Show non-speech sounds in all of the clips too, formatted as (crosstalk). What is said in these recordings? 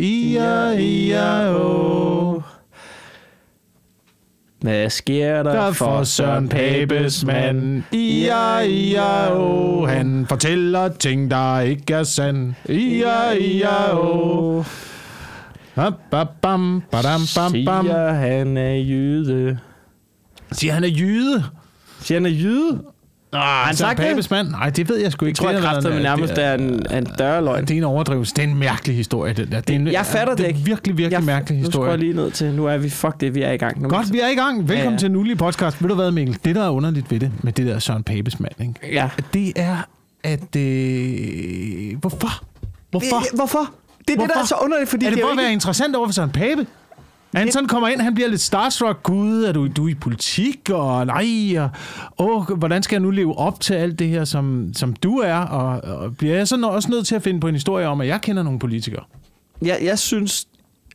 Ia, ia, oh. Hvad sker der, Der for Søren Papes mand. Ia, ia, oh. Han fortæller ting, der ikke er sand. Ia, ia, oh. Bam, bam, bam, bam, bam. Siger han er jøde. Siger han er jyde? Siger han er jyde? Ah, han sagt det? Papes mand? Nej, det ved jeg sgu ikke. Jeg tror, Det jeg er- kræfter med nærmest det er en, er en dørløgn. Det er en overdrivelse. Det er en mærkelig historie, den der. Det er en, Jeg fatter det det ikke. er virkelig, virkelig jeg, mærkelig Nu historie. skruer jeg lige ned til. Nu er vi, fuck det, vi er i gang. Nu. Godt, vi er i gang. Velkommen Ja, ja, til en ulig podcast. Ved du hvad, Mikkel? Det, der er underligt ved det, med det der Søren Papes mand, ikke? Ja. det er, at... Øh, hvorfor? Hvorfor? Det, hvorfor? Det er det, der Hvorfor? er så underligt, fordi er det det er jo at være ikke... interessant over for Søren Pape? Det- sådan kommer ind, han bliver lidt starstruck. Gud, er du, du er i politik? Og nej, og åh, hvordan skal jeg nu leve op til alt det her, som, som du er? Og, og bliver jeg så også nødt til at finde på en historie om, at jeg kender nogle politikere? Jeg, jeg synes...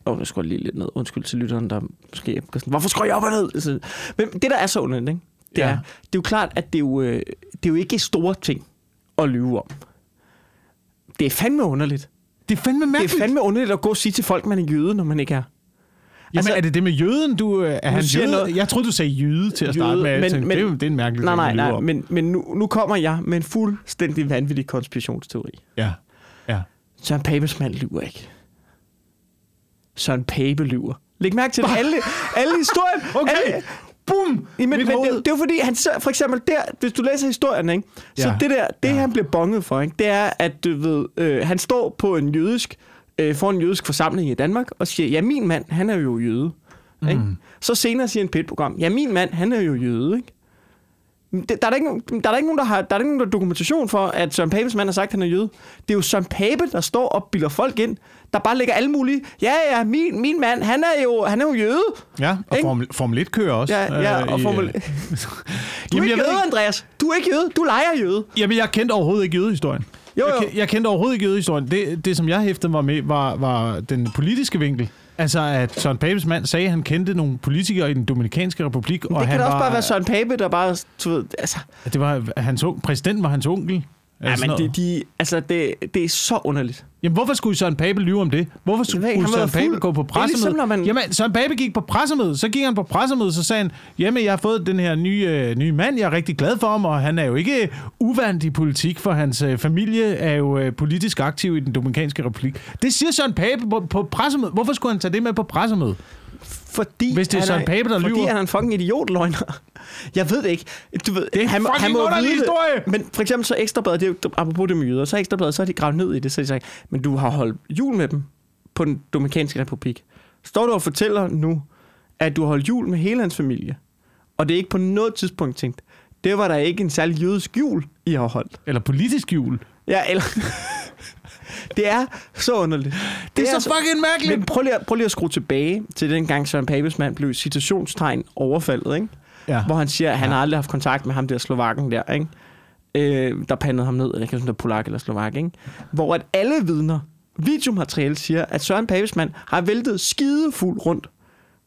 Åh, oh, nu jeg lige lidt ned. Undskyld til lytteren, der måske... Hvorfor skruer jeg op og ned? Altså, Men det, der er så underligt, ikke? Det, Ja. er, det er jo klart, at det er jo, øh, det er jo ikke store ting at lyve om. Det er fandme underligt. Det er fandme Det mærkeligt. er fandme underligt at gå og sige til folk, man er jøde, når man ikke er. Jamen, Altså- er det det med jøden, du øh, er han jøde? noget- Jeg troede, du sagde jøde til at starte Jøde, med. Jeg men- tænkte, men- det, er, det er en mærkelig Nej, nej, nej, men, men nu, nu kommer jeg med en fuldstændig vanvittig konspirationsteori. Ja, ja. Søren Papes mand lyver ikke. Søren Pape lyver. Læg mærke til det. Alle, alle historien. (laughs) Okay. Alle, Bum! Jamen, men Mit det, det er jo fordi, han for eksempel der, hvis du læser historien, ikke? så Ja. det der, det Ja. han bliver bonget for, ikke? det er, at du ved, øh, han står på en jødisk, øh, for en jødisk forsamling i Danmark, og siger, ja, min mand, han er jo jøde. Ikke? Så senere siger en pæt-program, ja, min mand, han er jo jøde. Ikke? Det, der, er der, ikke, nogen- der er der ikke nogen, der har, der er ikke nogen, der dokumentation for, at Søren Papes mand har sagt, at han er jøde. Det er jo Søren Pape, der står og bilder folk ind, der bare lægger alle mulige, ja, ja, min, min mand, han er jo, han er jo jøde. Ja, og Ikke? Formel, Formel 1 kører også. Ja, ja, øh, og i, Formel... øh, (laughs) Du er Jamen, ikke jøde, ikke- Andreas. Du er ikke jøde. Du leger jøde. Jamen, jeg kendte overhovedet ikke jødehistorien. Jo, Jeg, jo. ke- jeg kendte overhovedet ikke jødehistorien. Det, det, som jeg hæftede mig med, var, var den politiske vinkel. Altså, at Søren Papes mand sagde, at han kendte nogle politikere i den Dominikanske Republik. Og og det han kan da også var, bare være Søren Pape, der bare... Du ved, altså, Det var hans onkel. Præsidenten var hans onkel. ja, men noget. det, de, altså det, det er så underligt. Jamen, hvorfor skulle Søren Pape lyve om det? Hvorfor skulle ikke, Søren Pape fuld. gå på ligesom, pressemøde? når man- Jamen, Søren Pape gik på pressemøde. Så gik han på pressemøde, så sagde han, jamen, jeg har fået den her nye, øh, nye mand, jeg er rigtig glad for ham, og han er jo ikke uvant i politik, for hans øh, familie er jo øh, politisk aktiv i den Dominikanske Republik. Det siger Søren Pape på, på pressemøde. Hvorfor skulle han tage det med på pressemøde? Fordi Hvis det er Søren Pape, der fordi lyver. han er en fucking idiotløgner. (laughs) Jeg ved det ikke. Du ved, Det er en han, fucking han må vide historie. Men for eksempel så Ekstrabladet, det er apropos det med jøder, så Ekstrabladet, så har de gravet ned i det, så de sagt, men du har holdt jul med dem på den Dominikanske Republik. Står du og fortæller nu, at du har holdt jul med hele hans familie, og det er ikke på noget tidspunkt tænkt, det var der ikke en særlig jødisk jul, I har holdt. Eller politisk jul. Ja, eller... det er så underligt. Det er så fucking mærkeligt. Men prøv lige, at- prøv lige at skrue tilbage til den gang, Søren Papes mand blev citationstegn overfaldet, ikke? Ja. Hvor han siger, at han har aldrig haft kontakt med ham der slovakken der, ikke? Øh, der pandede ham ned, eller jeg kan der polak eller slovak, ikke? Hvor at alle vidner, videomateriale siger, at Søren Papes mand har væltet skidefuld rundt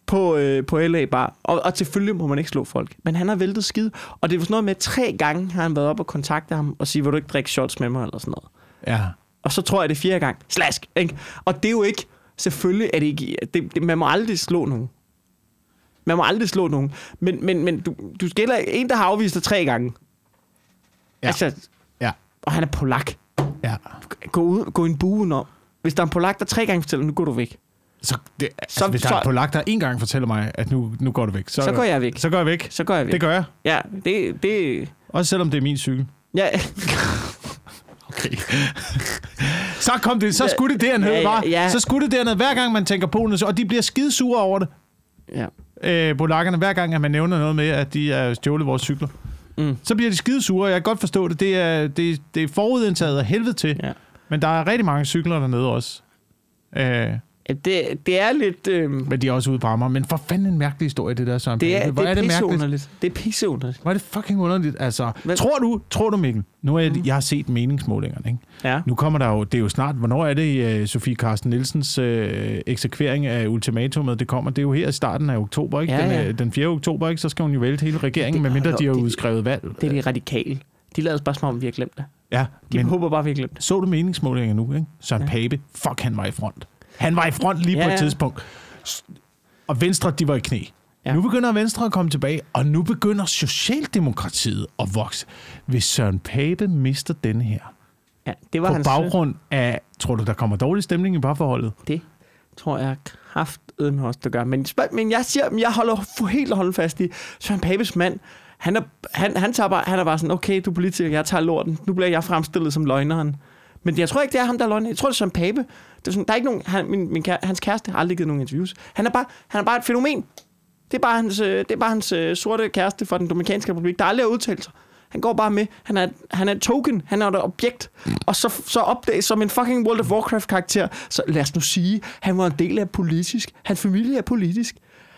på, øh, på LA Bar. Og, og selvfølgelig må man ikke slå folk. Men han har væltet skide. Og det var sådan noget med, at tre gange har han været op og kontakte ham og sige, vil du ikke drikke shots med mig, eller sådan noget. Ja. Og så tror jeg, det er fjerde gang. Slask! Ikke? Og det er jo ikke... Selvfølgelig er det ikke... Det, det, man må aldrig slå nogen. Man må aldrig slå nogen. Men, men, men du, du skiller en, der har afvist dig tre gange. Ja. Altså, Ja. og han er polak. Ja. Gå, ud, gå en buen om. Hvis der er en polak, der tre gange fortæller, nu går du væk. Så, det, altså, Så- hvis der så- er en polak, der en gang fortæller mig, at nu, nu går du væk, så, Så går jeg væk. Så går jeg væk. Så går jeg væk. Det gør jeg. Ja, det... det Også selvom det er min cykel. ja, (laughs) (laughs) Så kom det, så skulle det derned, Ja, ja, ja. Så skulle det derned, hver gang man tænker Polen, og de bliver skide sure over det. ja. Øh, polakkerne, hver gang at man nævner noget med, at de er stjålet vores cykler. Mm. Så bliver de skide sure, jeg kan godt forstå det. Det er, det, det er forudindtaget af helvede til. Ja. Men der er rigtig mange cykler dernede også. Øh, Det, det er lidt... Øh, men de er også ude på Amager. Men for fanden en mærkelig historie, det der Søren det er. Hvor det er, det mærkeligt. Det er pisseunderligt. Hvor er det fucking underligt. Altså, Hvad- tror du, tror du Mikkel, nu er jeg, jeg har set meningsmålingerne, ikke? Ja. Nu kommer der jo, det er jo snart, hvornår er det uh, Sofie Carsten Nielsens uh, eksekvering af ultimatumet, det kommer, det er jo her i starten af oktober, ikke? Ja, Den, ja. øh, den 4. oktober, ikke? Så skal hun jo vælte hele regeringen, Det- medmindre de har det- udskrevet valg. Det er de radikale. De lader os bare som om, vi har glemt det. Ja, De men håber bare, vi har glemt det. så du meningsmålinger nu, ikke? Søren ja. Pape, fuck, han var i front. Han var i front lige ja, på et ja. tidspunkt. Og Venstre, de var i knæ. Ja. Nu begynder Venstre at komme tilbage, og nu begynder Socialdemokratiet at vokse. Hvis Søren Pape mister denne her, Ja, det var på hans... baggrund af, tror du, der kommer dårlig stemning i parforholdet? Det tror jeg kraftedeme også, der gør. Men, spørg- men jeg siger, jeg holder helt og holden fast i, Søren Papes mand, han er, han, han, tager bare, han er bare sådan, okay, du er politiker, jeg tager lorten. Nu bliver jeg fremstillet som løgneren. Men jeg tror ikke, det er ham, der er løgner. Jeg tror, det er Søren Pape. Det er sådan, der er ikke nogen, han, min, min, kære- hans kæreste har aldrig givet nogen interviews. Han er bare, han er bare et fænomen. Det er bare hans, øh, det er bare hans øh, sorte kæreste fra den Dominikanske Republik, der aldrig har udtalt sig. Han går bare med. Han er, han er et token. Han er et objekt. Og så, så opdages som en fucking World of Warcraft-karakter. Så lad os nu sige, han var en del af politisk. Hans familie er politisk.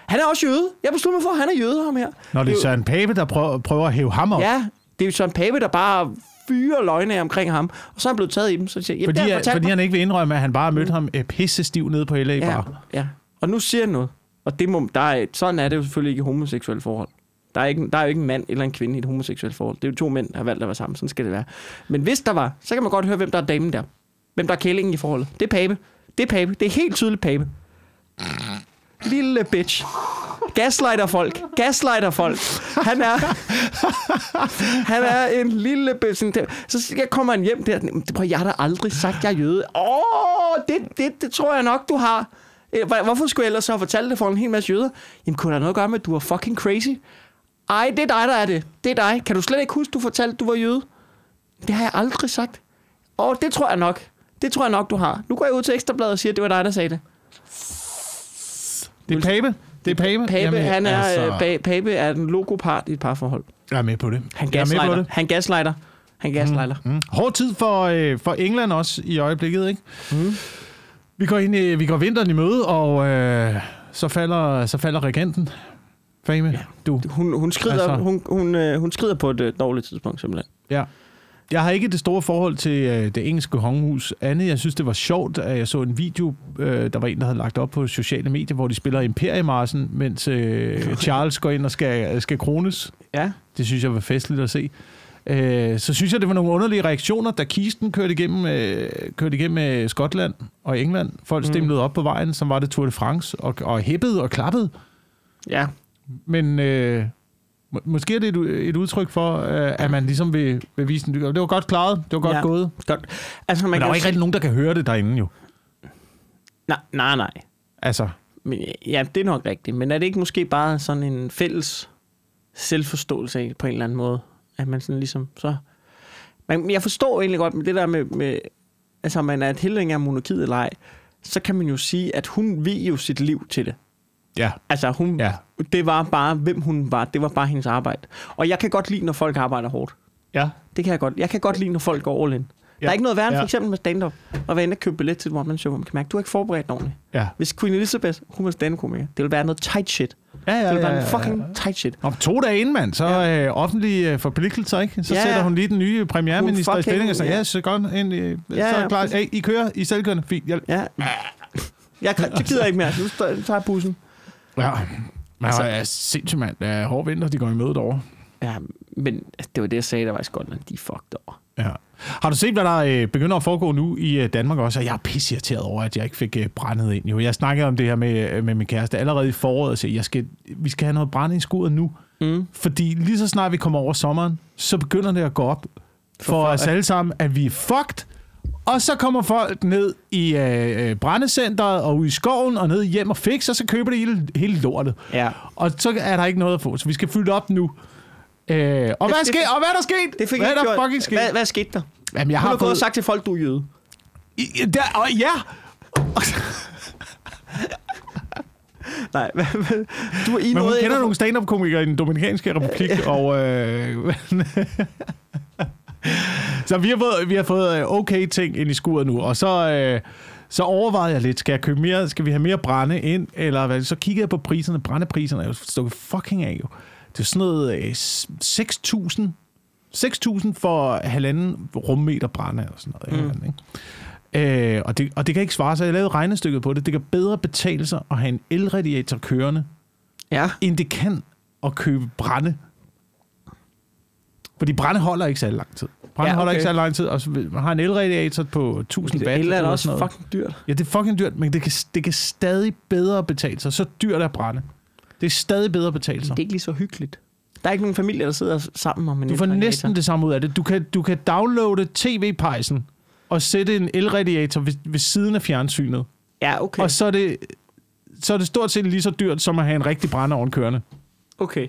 Han er også jøde. Jeg beslutter mig for, at han er jøde ham her. Når det er Søren Pape, der prøver, prøver at hæve ham op. Ja, det er jo Søren Pape, der bare fyrer løgne af omkring ham. Og så er han blevet taget i dem. Så siger, jeg, Fordi, fortalt fordi mig. han ikke vil indrømme, at han bare har mødt ham øh, pisse stiv nede på LA ja, Bar. ja. Og nu siger han noget. Og det må, der er, sådan er det jo selvfølgelig ikke i homoseksuelle forhold. Der er, ikke, der er jo ikke en mand eller en kvinde i et homoseksuelt forhold. Det er jo to mænd, der har valgt at være sammen. Sådan skal det være. Men hvis der var, så kan man godt høre, hvem der er damen der. Hvem der er kællingen i forholdet. Det er Pape. Det er Pape. Det er helt tydeligt Pape. Lille bitch. Gaslighter folk. Gaslighter folk. Han er, han er en lille bitch. Så jeg kommer han hjem der. Prøv, jeg har da aldrig sagt, jeg er jøde. Åh, det, det, det tror jeg nok, du har. Øh, hvorfor skulle jeg ellers så have fortalt det for en hel masse jøder? Jamen, kunne der noget at gøre med, at du er fucking crazy? Ej, det er dig, der er det. Det er dig. Kan du slet ikke huske, du fortalte, du var jøde? Det har jeg aldrig sagt. Åh, det tror jeg nok. Det tror jeg nok, du har. Nu går jeg ud til Ekstrabladet og siger, at det var dig, der sagde det. Det er Pape. Det er Pape. Pape, Jamen, han er, altså, altså... Pape er den logopart i et parforhold. Jeg er med på det. Han Jeg er med på gaslighter. det. Han gaslighter. Han gaslighter. Mm. Mm. Hård tid for, øh, for England også i øjeblikket, ikke? Mm. Vi går ind i, vi går vinteren i møde, og øh, så, falder, så falder regenten. Fame, ja. du. Hun, hun, skrider, altså... hun, hun, øh, hun skrider på et øh, dårligt tidspunkt, simpelthen. Ja. Jeg har ikke det store forhold til øh, det engelske kongehus. Andet, jeg synes, det var sjovt, at jeg så en video, øh, der var en, der havde lagt op på sociale medier, hvor de spiller Imperiemarsen, mens øh, (laughs) Charles går ind og skal, skal krones. Ja. Det synes jeg var festligt at se. Øh, så synes jeg, det var nogle underlige reaktioner, da kisten kørte igennem, øh, kørte igennem øh, Skotland og England. Folk Mm. stemlede op på vejen, som var det Tour de France, og, og hæppede og klappede. Ja. Men øh, må, måske er det et, et udtryk for, øh, at man ligesom vil, vil vise den. Det var godt klaret, det var godt Ja. gået. Godt. Altså, man Men der var jo ikke rigtig nogen, der kan høre det derinde jo. Nej, nej, nej. Altså, Men, ja, det er nok rigtigt. Men er det ikke måske bare sådan en fælles selvforståelse af, på en eller anden måde? At man sådan ligesom så... Men jeg forstår egentlig godt med det der med... med altså, man er et tilhænger af monarkiet eller ej, så kan man jo sige, at hun vil jo sit liv til det. Ja. Altså, hun, Ja. det var bare, hvem hun var. Det var bare hendes arbejde. Og jeg kan godt lide, når folk arbejder hårdt. Ja. Det kan jeg godt. Jeg kan godt lide, når folk går all in. Ja. Der er ikke noget værre end Ja. for eksempel med stand-up. Og være inde og købe billet til et one show, man kan mærke, at du er ikke forberedt ordentligt. Ja. Hvis Queen Elizabeth, hun var stand-up-komiker, det ville være noget tight shit. Ja, ja, Det ville være ja, en fucking tight shit. Om to dage inden, mand, så Ja. øh, offentlige øh, forpligtelser, ikke? Så Ja, sætter hun lige den nye premierminister i stilling og siger, ja. så godt ind, øh, så Ja, er ja, jeg klar. Hey, I kører, I er selvkørende, fint. Jeg, Ja. Jeg, det gider jeg ikke mere. Nu tager jeg bussen. Ja. Men Altså- er sindssygt, mand. Det er hård vinter, de går i møde derovre. Ja, men det var det, jeg sagde, der var i Skotland. De er fucked over. Ja. Har du set, hvad der øh, begynder at foregå nu i øh, Danmark også? Og jeg er pisse irriteret over, at jeg ikke fik øh, brændet ind. Jo, jeg snakkede om det her med, øh, med min kæreste allerede i foråret, sagde, jeg skal, vi skal have noget brænde i skuret nu. Mm. Fordi lige så snart vi kommer over sommeren, så begynder det at gå op for, For os alle sammen, at vi er fucked. Og så kommer folk ned i øh, øh, brændecenteret og ud i skoven og ned hjem og og så køber de hele, hele lortet. Ja. Og så er der ikke noget at få, så vi skal fylde op nu. Øh, og, hvad det- sker, og hvad er der sket? Det fik hvad er der gjort. fucking sket? Hvad, hvad skete der? Jamen, jeg Hun har har gået og fået... sagt til folk, du er jøde. I- Der, og ja, (laughs) Nej, du er i men noget... kender nogle stand-up-komikere i den Dominikanske Republik, (laughs) og... Øh, (laughs) så vi har fået, vi har fået øh, okay ting ind i skuret nu, og så, øh, så overvejede jeg lidt, skal, jeg købe mere, skal vi have mere brænde ind, eller hvad? Så kiggede jeg på priserne, brændepriserne er jo stukket fucking af jo. Det er sådan noget øh, 6.000 6.000 for halvanden rummeter brænde, eller sådan noget. Mm. Ikke? Øh, og, det, og det kan ikke svare sig. Jeg lavede regnestykket på det. Det kan bedre betale sig at have en elradiator kørende, Ja. end det kan at købe brænde. Fordi brænde holder ikke så lang tid. Brænde Ja, holder okay. ikke så lang tid, og man har en elradiator på 1000 watt. El er også noget. fucking dyrt. Ja, det er fucking dyrt, men det kan, det kan stadig bedre betale sig. Så dyrt er brænde. Det er stadig bedre betale sig. Det er ikke lige så hyggeligt. Der er ikke nogen familie, der sidder sammen om en Du får næsten det samme ud af det. Du kan, du kan downloade tv-pejsen og sætte en elradiator ved, ved siden af fjernsynet. Ja, okay. Og så er, det, så er det stort set lige så dyrt, som at have en rigtig brændeovn kørende. Okay.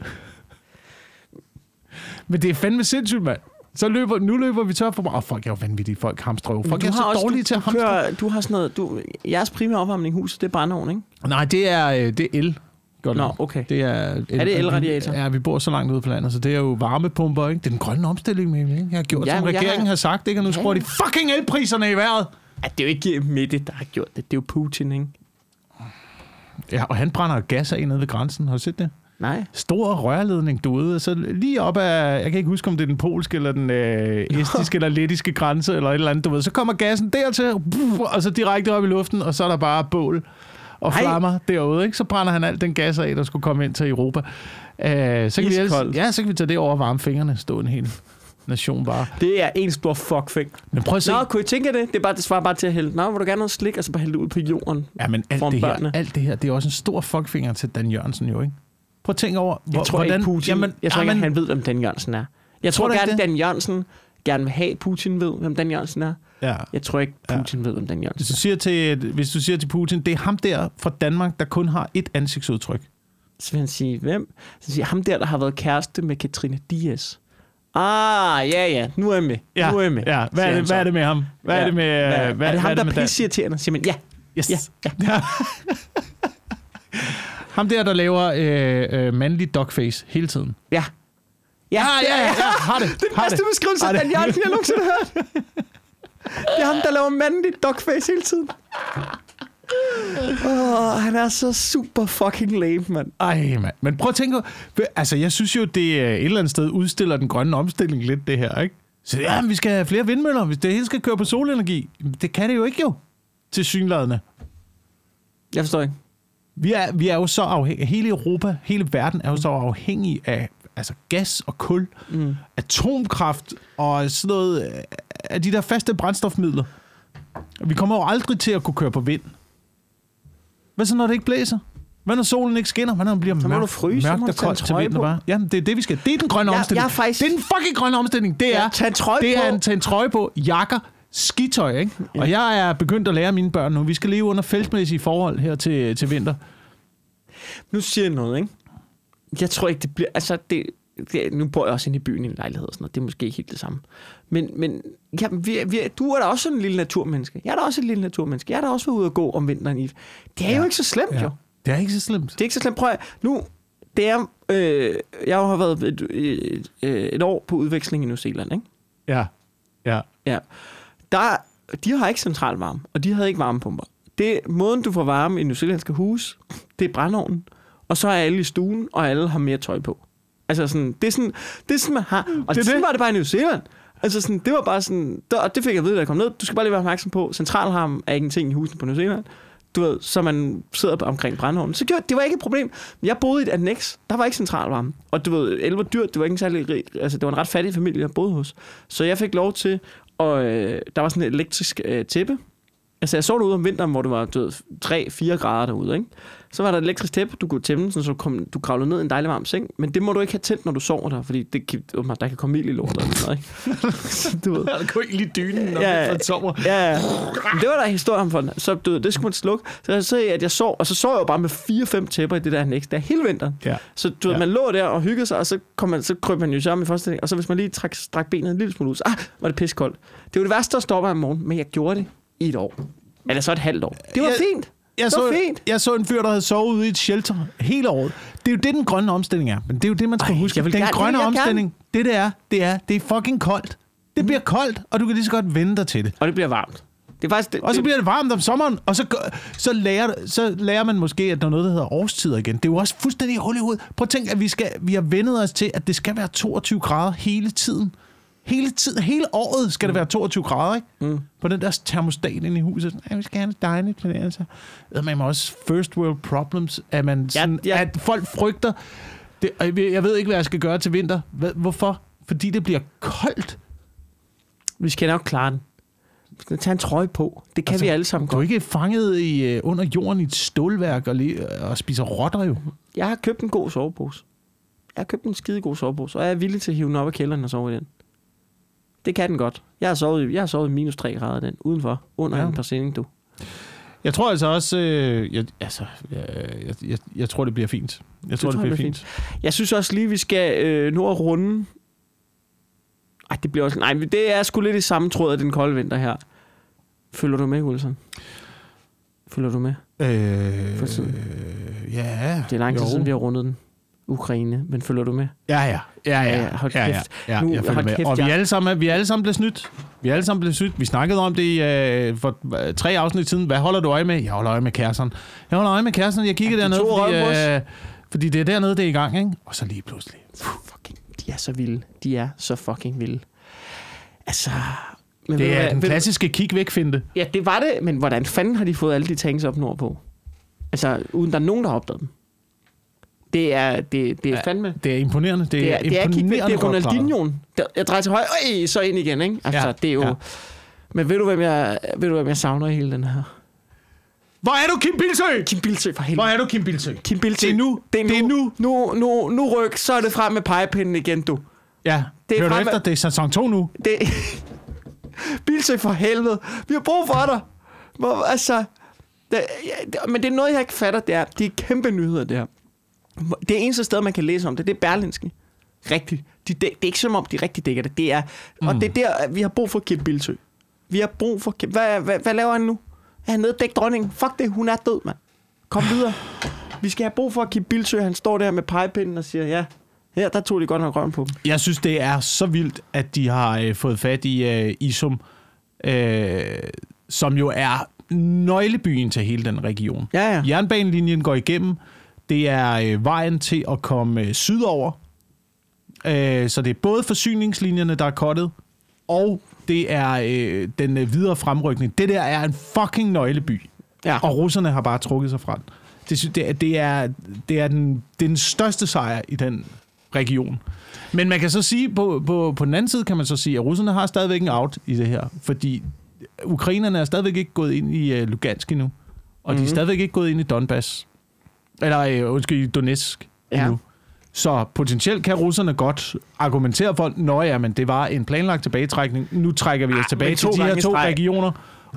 Men det er fandme sindssygt, mand. Så løber, nu løber vi tør for... Åh, oh, folk er jo vanvittige. Folk hamstrer jo. Folk du er så også- dårlige til at du, hamstre. kører, du har sådan noget... Du, jeres primære opvarmning i huset, det er brændeovn, ikke? Nej, det er, øh, det er el. Godt Nå, okay. Det er, Er det elradiator? Ja, vi bor så langt ude på landet, så det er jo varmepumper, ikke? Det er den grønne omstilling, Mikkel, ikke? Jeg har gjort, Ja, som regeringen har- har sagt, ikke? Og nu skruer de fucking elpriserne i vejret. Ja, det er jo ikke Mette, der har gjort det. Det er jo Putin, ikke? Ja, og han brænder gas af nede ved grænsen. Har du set det? Nej. Stor rørledning derude, så lige op af, jeg kan ikke huske, om det er den polske, eller den øh, estiske, eller lettiske grænse, eller et eller andet, du ved. Så kommer gassen dertil, og så direkte op i luften, og så er der bare bål og Ej. flammer derude, ikke? Så brænder han alt den gas af, der skulle komme ind til Europa. Øh, så, kan vi Iskoldt. ja, så kan vi tage det over og varme fingrene, stå en hel nation bare. Det er en stor fuckfing. Men prøv at se. Nå, kunne I tænke det? Det, er bare, det svarer bare til at hælde. Nå, vil du gerne noget slik, og så bare hælde det ud på jorden? Ja, men alt det, her, børnene. alt det her, det er også en stor fuckfinger til Dan Jørgensen jo, ikke? Prøv at tænke over, Jeg tror ikke, Putin... Jamen, jeg tror ikke, jamen, han ved, hvem Dan Jørgensen er. Jeg Tror tror, ikke gerne? Dan Jørgensen gerne vil have, Putin ved, hvem Dan Jørgensen er. Ja. Jeg tror ikke, Ja. Putin ved, hvem Dan Hvis Jørgensen du, siger til, hvis du siger til Putin, det er ham der fra Danmark, der kun har et ansigtsudtryk. er. Så vil han sige, hvem? Så siger han, ham der, der har været kæreste med Katrine Diaz. Ah, ja, ja, nu er jeg med. Ja, nu er jeg med. ja. Hvad, er det, hvad er det med ham? Hvad er Ja. det med... Hvad, Hvad, er det hvad ham, er der det med pisseirriterende? Siger man, ja, Yes. ja, ja. (laughs) Ham der, der laver øh, øh, mandlig dogface hele tiden. Ja. Ja, ja, ja, ja. Har det. Det er den bedste beskrivelse af. Dan Jørgensen, jeg nogensinde har hørt. Det er ham, der laver mandlig dogface hele tiden. Åh, han er så super fucking lame, mand. Ej, mand. Men prøv at tænke... Altså, jeg synes jo, det er et eller andet sted udstiller den grønne omstilling lidt, det her, ikke? Så ja, vi skal have flere vindmøller, hvis det hele skal køre på solenergi. Det kan det jo ikke jo, til synlædende. Jeg forstår ikke. Vi er, vi er jo så afhængige, hele Europa, hele verden er jo så afhængige af altså gas og kul, Mm. atomkraft og sådan noget øh, af de der faste brændstofmidler. Vi kommer jo aldrig til at kunne køre på vind. Hvad så, når det ikke blæser? Hvad når solen ikke skinner? Hvad når det bliver Så må mørkt, du fryse, mørkt og tage koldt til på. Bare? Jamen, det er det, vi skal. Det er den grønne Jeg- omstilling. jeg faktisk- Det er den fucking grønne omstilling. Det er, Ja, tag en trøje det er på. en, tage en trøje på, jakker, skitøj, ikke? Ja. Og jeg er begyndt at lære mine børn nu. Vi skal leve under feltmæssige forhold her til, til vinter. Nu siger jeg noget, ikke? Jeg tror ikke, det bliver... Altså, det, det, nu bor jeg også inde i byen i en lejlighed og sådan noget. Det er måske ikke helt det samme. Men, men ja, vi, vi, du er da også sådan en lille naturmenneske. Jeg er da også et lille naturmenneske. Jeg er da også ude at gå om vinteren i. Det er ja. jo ikke så slemt, ja. jo. Det er ikke så slemt. Det er ikke så slemt. Prøv at, nu, det er, øh, jeg har været et, et, et, et år på udveksling i New Zealand, ikke? Ja. Ja. Ja. Der, de har ikke centralvarme, og de havde ikke varmepumper. Det, måden, du får varme i New Zealandske hus, det er brændeovnen. Og så er alle i stuen, og alle har mere tøj på. Altså sådan, det er sådan, det er sådan man har. Og Det sådan det. var det bare i New Zealand. Altså sådan, det var bare sådan, der, og det fik jeg at vide, da jeg kom ned. Du skal bare lige være opmærksom på, centralvarme er ikke en ting i husene på New Zealand. Du ved, så man sidder omkring brændeovnen. Så gjorde, det var ikke et problem. Jeg boede i et annex, der var ikke centralvarme. Og du ved, el var dyrt, det var ikke en særlig rig, altså det var en ret fattig familie, jeg boede hos. Så jeg fik lov til, og øh, der var sådan et elektrisk øh, tæppe. Altså jeg så derude om vinteren, hvor det var du ved, 3-4 grader derude, ikke? Så var der et elektrisk tæppe, du kunne tæmme, sådan, så du, kom, du kravlede ned i en dejlig varm seng. Men det må du ikke have tændt, når du sover der, fordi det, kan- åbenbart, der kan komme ild i lortet. Eller noget, ikke? Så (laughs) du ved. (laughs) Jeg kunne ikke lide dynen, når Ja, man sommer. Ja, ja. Men det var der historie om for den. Så du ved, det skulle man slukke. Så jeg sagde, at jeg sov, og så sov jeg jo bare med 4-5 tæpper i det der annex, der hele vinteren. Ja. Så du ved, Ja. man lå der og hyggede sig, og så, kom man, så kryb man jo sammen i første og så hvis man lige trak, strak benet en lille smule ud, så ah, var det pissekoldt. Det var det værste, der stopper om morgenen, men jeg gjorde det i et år. Eller så et halvt år. Det var Jeg- fint. Jeg Det så, var fint. jeg så en fyr, der havde sovet ude i et shelter hele året. Det er jo det, den grønne omstilling er. Men det er jo det, man skal Ej, huske. Den gerne- grønne omstilling, det det er, det er, det er fucking koldt. Det bliver koldt, og du kan lige så godt vende dig til det. Og det bliver varmt. Det er faktisk... Det, Og så bliver det varmt om sommeren, og så, så, lærer, så lærer man måske, at der er noget, der hedder årstider igen. Det er jo også fuldstændig hul i hovedet. Prøv at tænke, at vi, skal, vi har vendet os til, at det skal være 22 grader hele tiden. Hele tiden, hele året skal det være 22 grader, ikke? Mm. På den der termostat inde i huset. Ja, vi skal have det dejligt. Men altså, man også first world problems, at, man sådan, ja. at folk frygter. Det, jeg ved- ikke, hvad jeg skal gøre til vinter. Hvorfor? Fordi det bliver koldt. Vi skal nok klare den. Vi skal tage en trøje på. Det kan altså, vi alle sammen Du er godt. ikke fanget i, øh, under jorden i et stålværk og, le- og spiser rotter jo. Jeg har købt en god sovepose. Jeg har købt en skide god sovepose, og jeg er villig til at hive den op af kælderen og sove i den. Det kan den godt. Jeg har sovet, jeg har sovet minus 3 grader den, udenfor, under Ja. en præsending, du. Jeg tror altså også, øh, jeg, altså, jeg, jeg, jeg, jeg tror, det bliver fint. Jeg tror, tror, det bliver det bliver fint. Jeg synes også lige, vi skal øh, nå at runde... Ej, det bliver også... Nej, det er sgu lidt i samme tråd af den kolde vinter her. Følger du med, Wilson? Følger du med? Øh, For tiden. ja, Det er lang tid jo. siden, vi har rundet den. Ukraine, men følger du med? Ja, ja. Ja, ja. Ja, ja, hold ja, ja, kæft. ja, Nu- jeg følger hold med. kæft, og vi alle sammen, vi alle sammen blevet snydt. Vi alle sammen blevet snydt. Vi snakkede om det i, øh, for øh, tre afsnit siden. Hvad holder du øje med? Jeg holder øje med kæresten. Jeg holder øje med kæresten. Jeg kigger Ja, de dernede, fordi, øh, fordi det er dernede, det er i gang. Ikke? Og så lige pludselig. Fucking, de er så vilde. De er så fucking vilde. Altså... Men Det er hvad- den ved du- klassiske kick-væk-finte. Ja, det var det, men hvordan fanden har de fået alle de tanks op nordpå? Altså, uden der er nogen, der har opdaget dem. Det er, det, det er fandme... Det er imponerende. Det, Det er, det er, imponerende det er. Ronaldinho. Der- Jeg drejer til højre, øj, så ind igen, ikke? Altså, Ja, det er jo... ja. Men ved du, hvem jeg, ved du, hvem jeg savner i hele den her? Hvor er du, Kim Bilsø? Kim Bilsø, for Hvor helvede. er du, Kim Bilsø? Kim Bilsø. Det er nu. Det er nu. Det er nu. Nu, nu, nu ryk, så er det frem med pegepinden igen, du. Ja, Det er Hør du frem- efter, det er sæson 2 nu. Det... Bilsø, for helvede. Vi har brug for dig. Hvor, altså... Det, ja, det, men det er noget, jeg ikke fatter, det er, det er kæmpe nyheder, det her. Det eneste sted, man kan læse om det, det er Berlinske. Rigtigt. De, det, det er ikke som om, de rigtig dækker det. det er, mm. Og det er der, at vi har brug for Kim Bilsø. Vi har brug for Kim... Hvad, hvad, hvad laver han nu? Er han nede og dronningen? Fuck det, hun er død, mand. Kom videre. Vi skal have brug for Kim Bilsø. Han står der med pegepinden og siger, ja, her, der tog de godt nok røven på dem. Jeg synes, det er så vildt, at de har øh, fået fat i øh, Isum, øh, som jo er nøglebyen til hele den region. Ja, ja. Jernbanelinjen går igennem. Det er øh, vejen til at komme øh, sydover. Øh, så det er både forsyningslinjerne, der er kottet, og det er øh, den øh, videre fremrykning. Det der er en fucking nøgleby. Ja. Og russerne har bare trukket sig fra den. Det, det, er- det, er, det, er den, det er den største sejr i den region. Men man kan så sige, på, på, på den anden side kan man så sige, at russerne har stadigvæk en out i det her, fordi ukrainerne er stadigvæk ikke gået ind i uh, Lugansk endnu, og mm-hmm. de er Mhm. stadigvæk ikke gået ind i Donbass, eller uh, undskyld, i Donetsk Ja. endnu. Så potentielt kan russerne godt argumentere for, at ja, men det var en planlagt tilbagetrækning. Nu trækker vi os Ah, tilbage til de her to streg. regioner,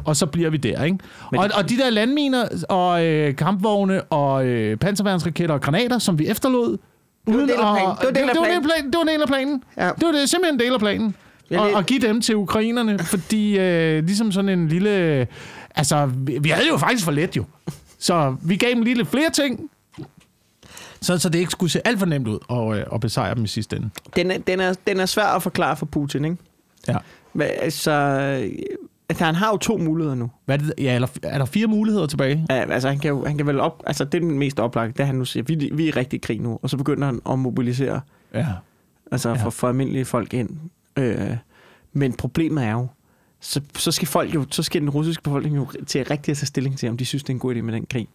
og så bliver vi der, ikke? Men Og, det- og de der landminer og øh, kampvogne og øh, panserværnsraketter og granater, som vi efterlod, var uden del af at- planen. Det var del af det, var planen. plan- det var en del af planen. Ja. Det var det, simpelthen en del af planen. Og, og give dem til ukrainerne, (laughs) fordi øh, ligesom sådan en lille... Altså, vi, vi havde det jo faktisk for let jo. Så vi gav dem lige lidt flere ting, så, så det ikke skulle se alt for nemt ud at, øh, at besejre dem i sidste ende. Den er, den, er, den er svær at forklare for Putin, ikke? Ja. Men, altså, altså, han har jo to muligheder nu. Hvad er, det, ja, eller, er der fire muligheder tilbage? Ja, altså, han kan, jo, han kan vel op... Altså, det er den mest oplagte, det er, han nu siger, vi, vi er i rigtig krig nu, og så begynder han at mobilisere, Ja. altså Ja. for, for almindelige folk ind. Øh, men problemet er jo, så, så skal folk jo, så skal den russiske befolkning jo til rigtig at tage stilling til, om de synes, det er en god idé med den krig.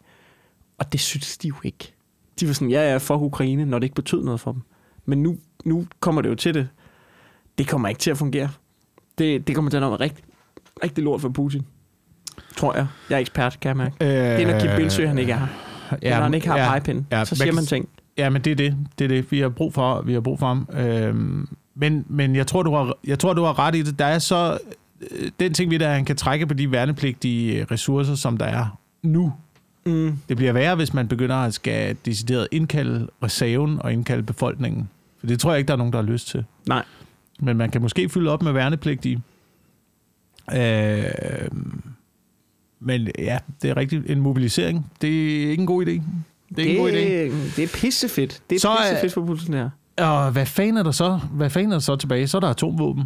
Og det synes de jo ikke. De var sådan, ja, ja, for Ukraine, når det ikke betød noget for dem. Men nu, nu kommer det jo til det. Det kommer ikke til at fungere. Det, det kommer til at være rigtig, rigtig lort for Putin. Tror jeg. Jeg er ekspert, kan jeg mærke. Øh, Det er, når Kim Bilsø, han ikke er her. Ja, når han ikke har ja, pegepinde, ja, så siger man ting. Ja, men det er det. Det er det. Vi har brug for, vi har brug for ham. Øhm, men, men jeg tror, du har, jeg tror, du har ret i det. Der er så... øh, Den ting ved det, er, at han kan trække på de værnepligtige ressourcer, som der er nu. Mm. Det bliver værre, hvis man begynder at skal decideret indkalde reserven og indkalde befolkningen. For det tror jeg ikke, der er nogen, der har lyst til. Nej. Men man kan måske fylde op med værnepligtige. Øh, men ja, det er rigtigt. En mobilisering, det er ikke en god idé. Det er ikke en god idé. det, det er pissefedt. Det er Så pissefedt for Putin her. Og hvad fanden er der så? Hvad fanden er der så tilbage? Så er der atomvåben.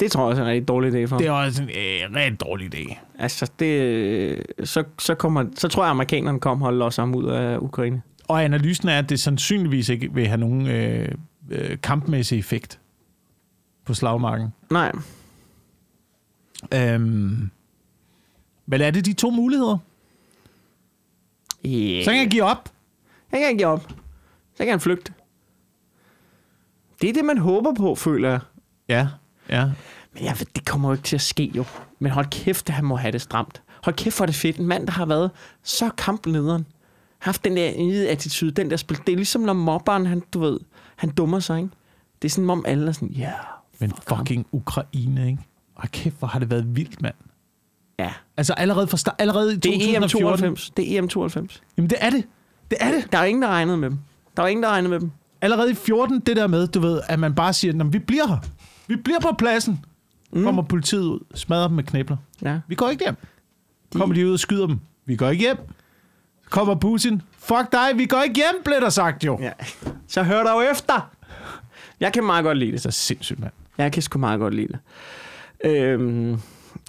Det tror jeg også er en rigtig dårlig idé for Det er også en øh, rigtig dårlig idé. Altså, det, så, så, kommer, så tror jeg, at amerikanerne kommer og holder ham ud af Ukraine. Og analysen er, at det sandsynligvis ikke vil have nogen øh, øh, kampmæssig effekt på slagmarken. Nej. Øhm, men er det de to muligheder? Yeah. Så kan jeg give op. Han kan give op. Så kan han flygte. Det er det, man håber på, føler jeg. Ja, ja. Ja, det kommer jo ikke til at ske jo. Men hold kæft, at han må have det stramt. Hold kæft, er det fedt. En mand, der har været så kamplederen. Haft den der nye attitude, den der spil. Det er ligesom, når mobberen, han, du ved, han dummer sig, ikke? Det er sådan, om alle er sådan, ja, yeah, Men fucking Ukraine, ikke? Og kæft, hvor har det været vildt, mand. ja. Altså allerede, fra start, allerede i Det er 2014. EM92. Det er EM92. Jamen det er det. Det er det. Der er ingen, der regnede med dem. Der var ingen, der regnede med dem. Allerede i 14, det der med, du ved, at man bare siger, "Nå, vi bliver her. Vi bliver på pladsen. Mm. Kommer politiet ud, smadrer dem med knæbler. Ja. Vi går ikke hjem. Kommer de ud og skyder dem. Vi går ikke hjem. Kommer Putin. Fuck dig, vi går ikke hjem, blev der sagt jo. ja. Så hør dig jo efter. Jeg kan meget godt lide det. Det er så sindssygt, mand. Jeg kan sgu meget godt lide det. Øhm,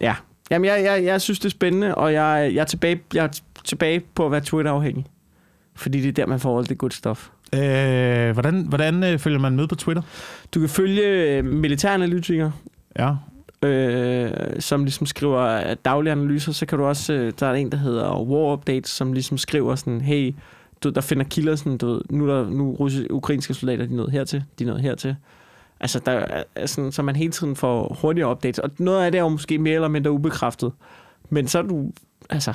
ja. Jamen, jeg, jeg, jeg synes, det er spændende, og jeg, jeg, er tilbage, jeg er tilbage på at være Twitter-afhængig. Fordi det er der, man får alt det good stuff. Øh, hvordan hvordan øh, følger man med på Twitter? Du kan følge øh, militæranalytikere, Ja. øh, som ligesom skriver øh, daglige analyser. Så kan du også, øh, der er en, der hedder War Updates, som ligesom skriver sådan, hey, du, der finder kilder sådan, du ved, nu er der nu russiske, ukrainske soldater, de er nået hertil, de er nået hertil. Altså, der er er sådan, så man hele tiden får hurtigere updates. Og noget af det er jo måske mere eller mindre ubekræftet. Men så er du, altså,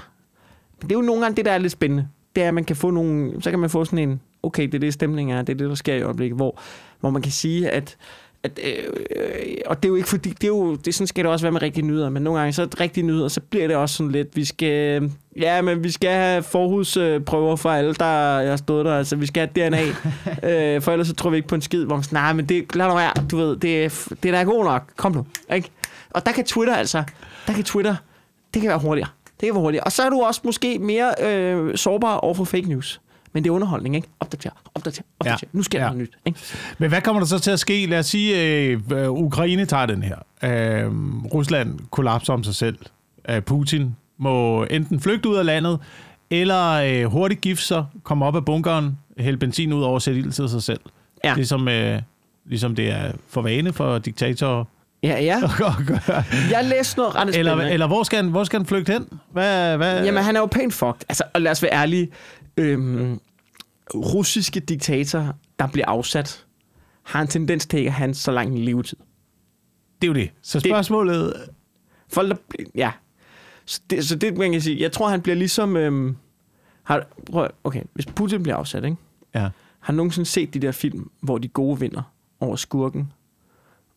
det er jo nogle gange det, der er lidt spændende. Det er, at man kan få nogle, så kan man få sådan en, okay, det er det stemningen er, det er det, der sker i øjeblikket, hvor, hvor man kan sige, at at, øh, øh, og det er jo ikke fordi, det er jo, det, sådan skal det også være med rigtige nyheder, men nogle gange så er det rigtige nyheder, så bliver det også sådan lidt, vi skal, ja, men vi skal have forhudsprøver for alle, der har stået der, altså vi skal have DNA, (laughs) øh, for ellers så tror vi ikke på en skid, hvor man nej, men det, lad nu være, du ved, det, det er da god nok, kom nu, ikke? Og der kan Twitter altså, der kan Twitter, det kan være hurtigere, det kan være hurtigere, og så er du også måske mere øh, sårbar over for fake news. Men det er underholdning, ikke? Opdater, opdater, opdater. Ja. Nu sker der Ja. noget nyt, ikke? Men hvad kommer der så til at ske? Lad os sige, øh, øh, Ukraine tager den her. Øh, Rusland kollapser om sig selv. Øh, Putin må enten flygte ud af landet, eller øh, hurtigt gifte sig, komme op af bunkeren, hælde benzin ud over, sætte ild til sig selv. Ja. Ligesom, øh, ligesom det er for vane for diktatorer Ja, ja. (laughs) Jeg læste noget ret eller, eller hvor, skal han, hvor skal han flygte hen? Hvad, hvad? Jamen, han er jo pænt fucked. Altså, og lad os være ærlige. Øhm, russiske diktatorer, der bliver afsat, har en tendens til at have en så lang levetid. det er jo det. Så spørgsmålet... Folk, der, ja. Så det, så det, man kan sige, jeg tror, han bliver ligesom... Øhm, har, prøv, okay, hvis Putin bliver afsat, ikke? Ja. Har du nogensinde set de der film, hvor de gode vinder over skurken,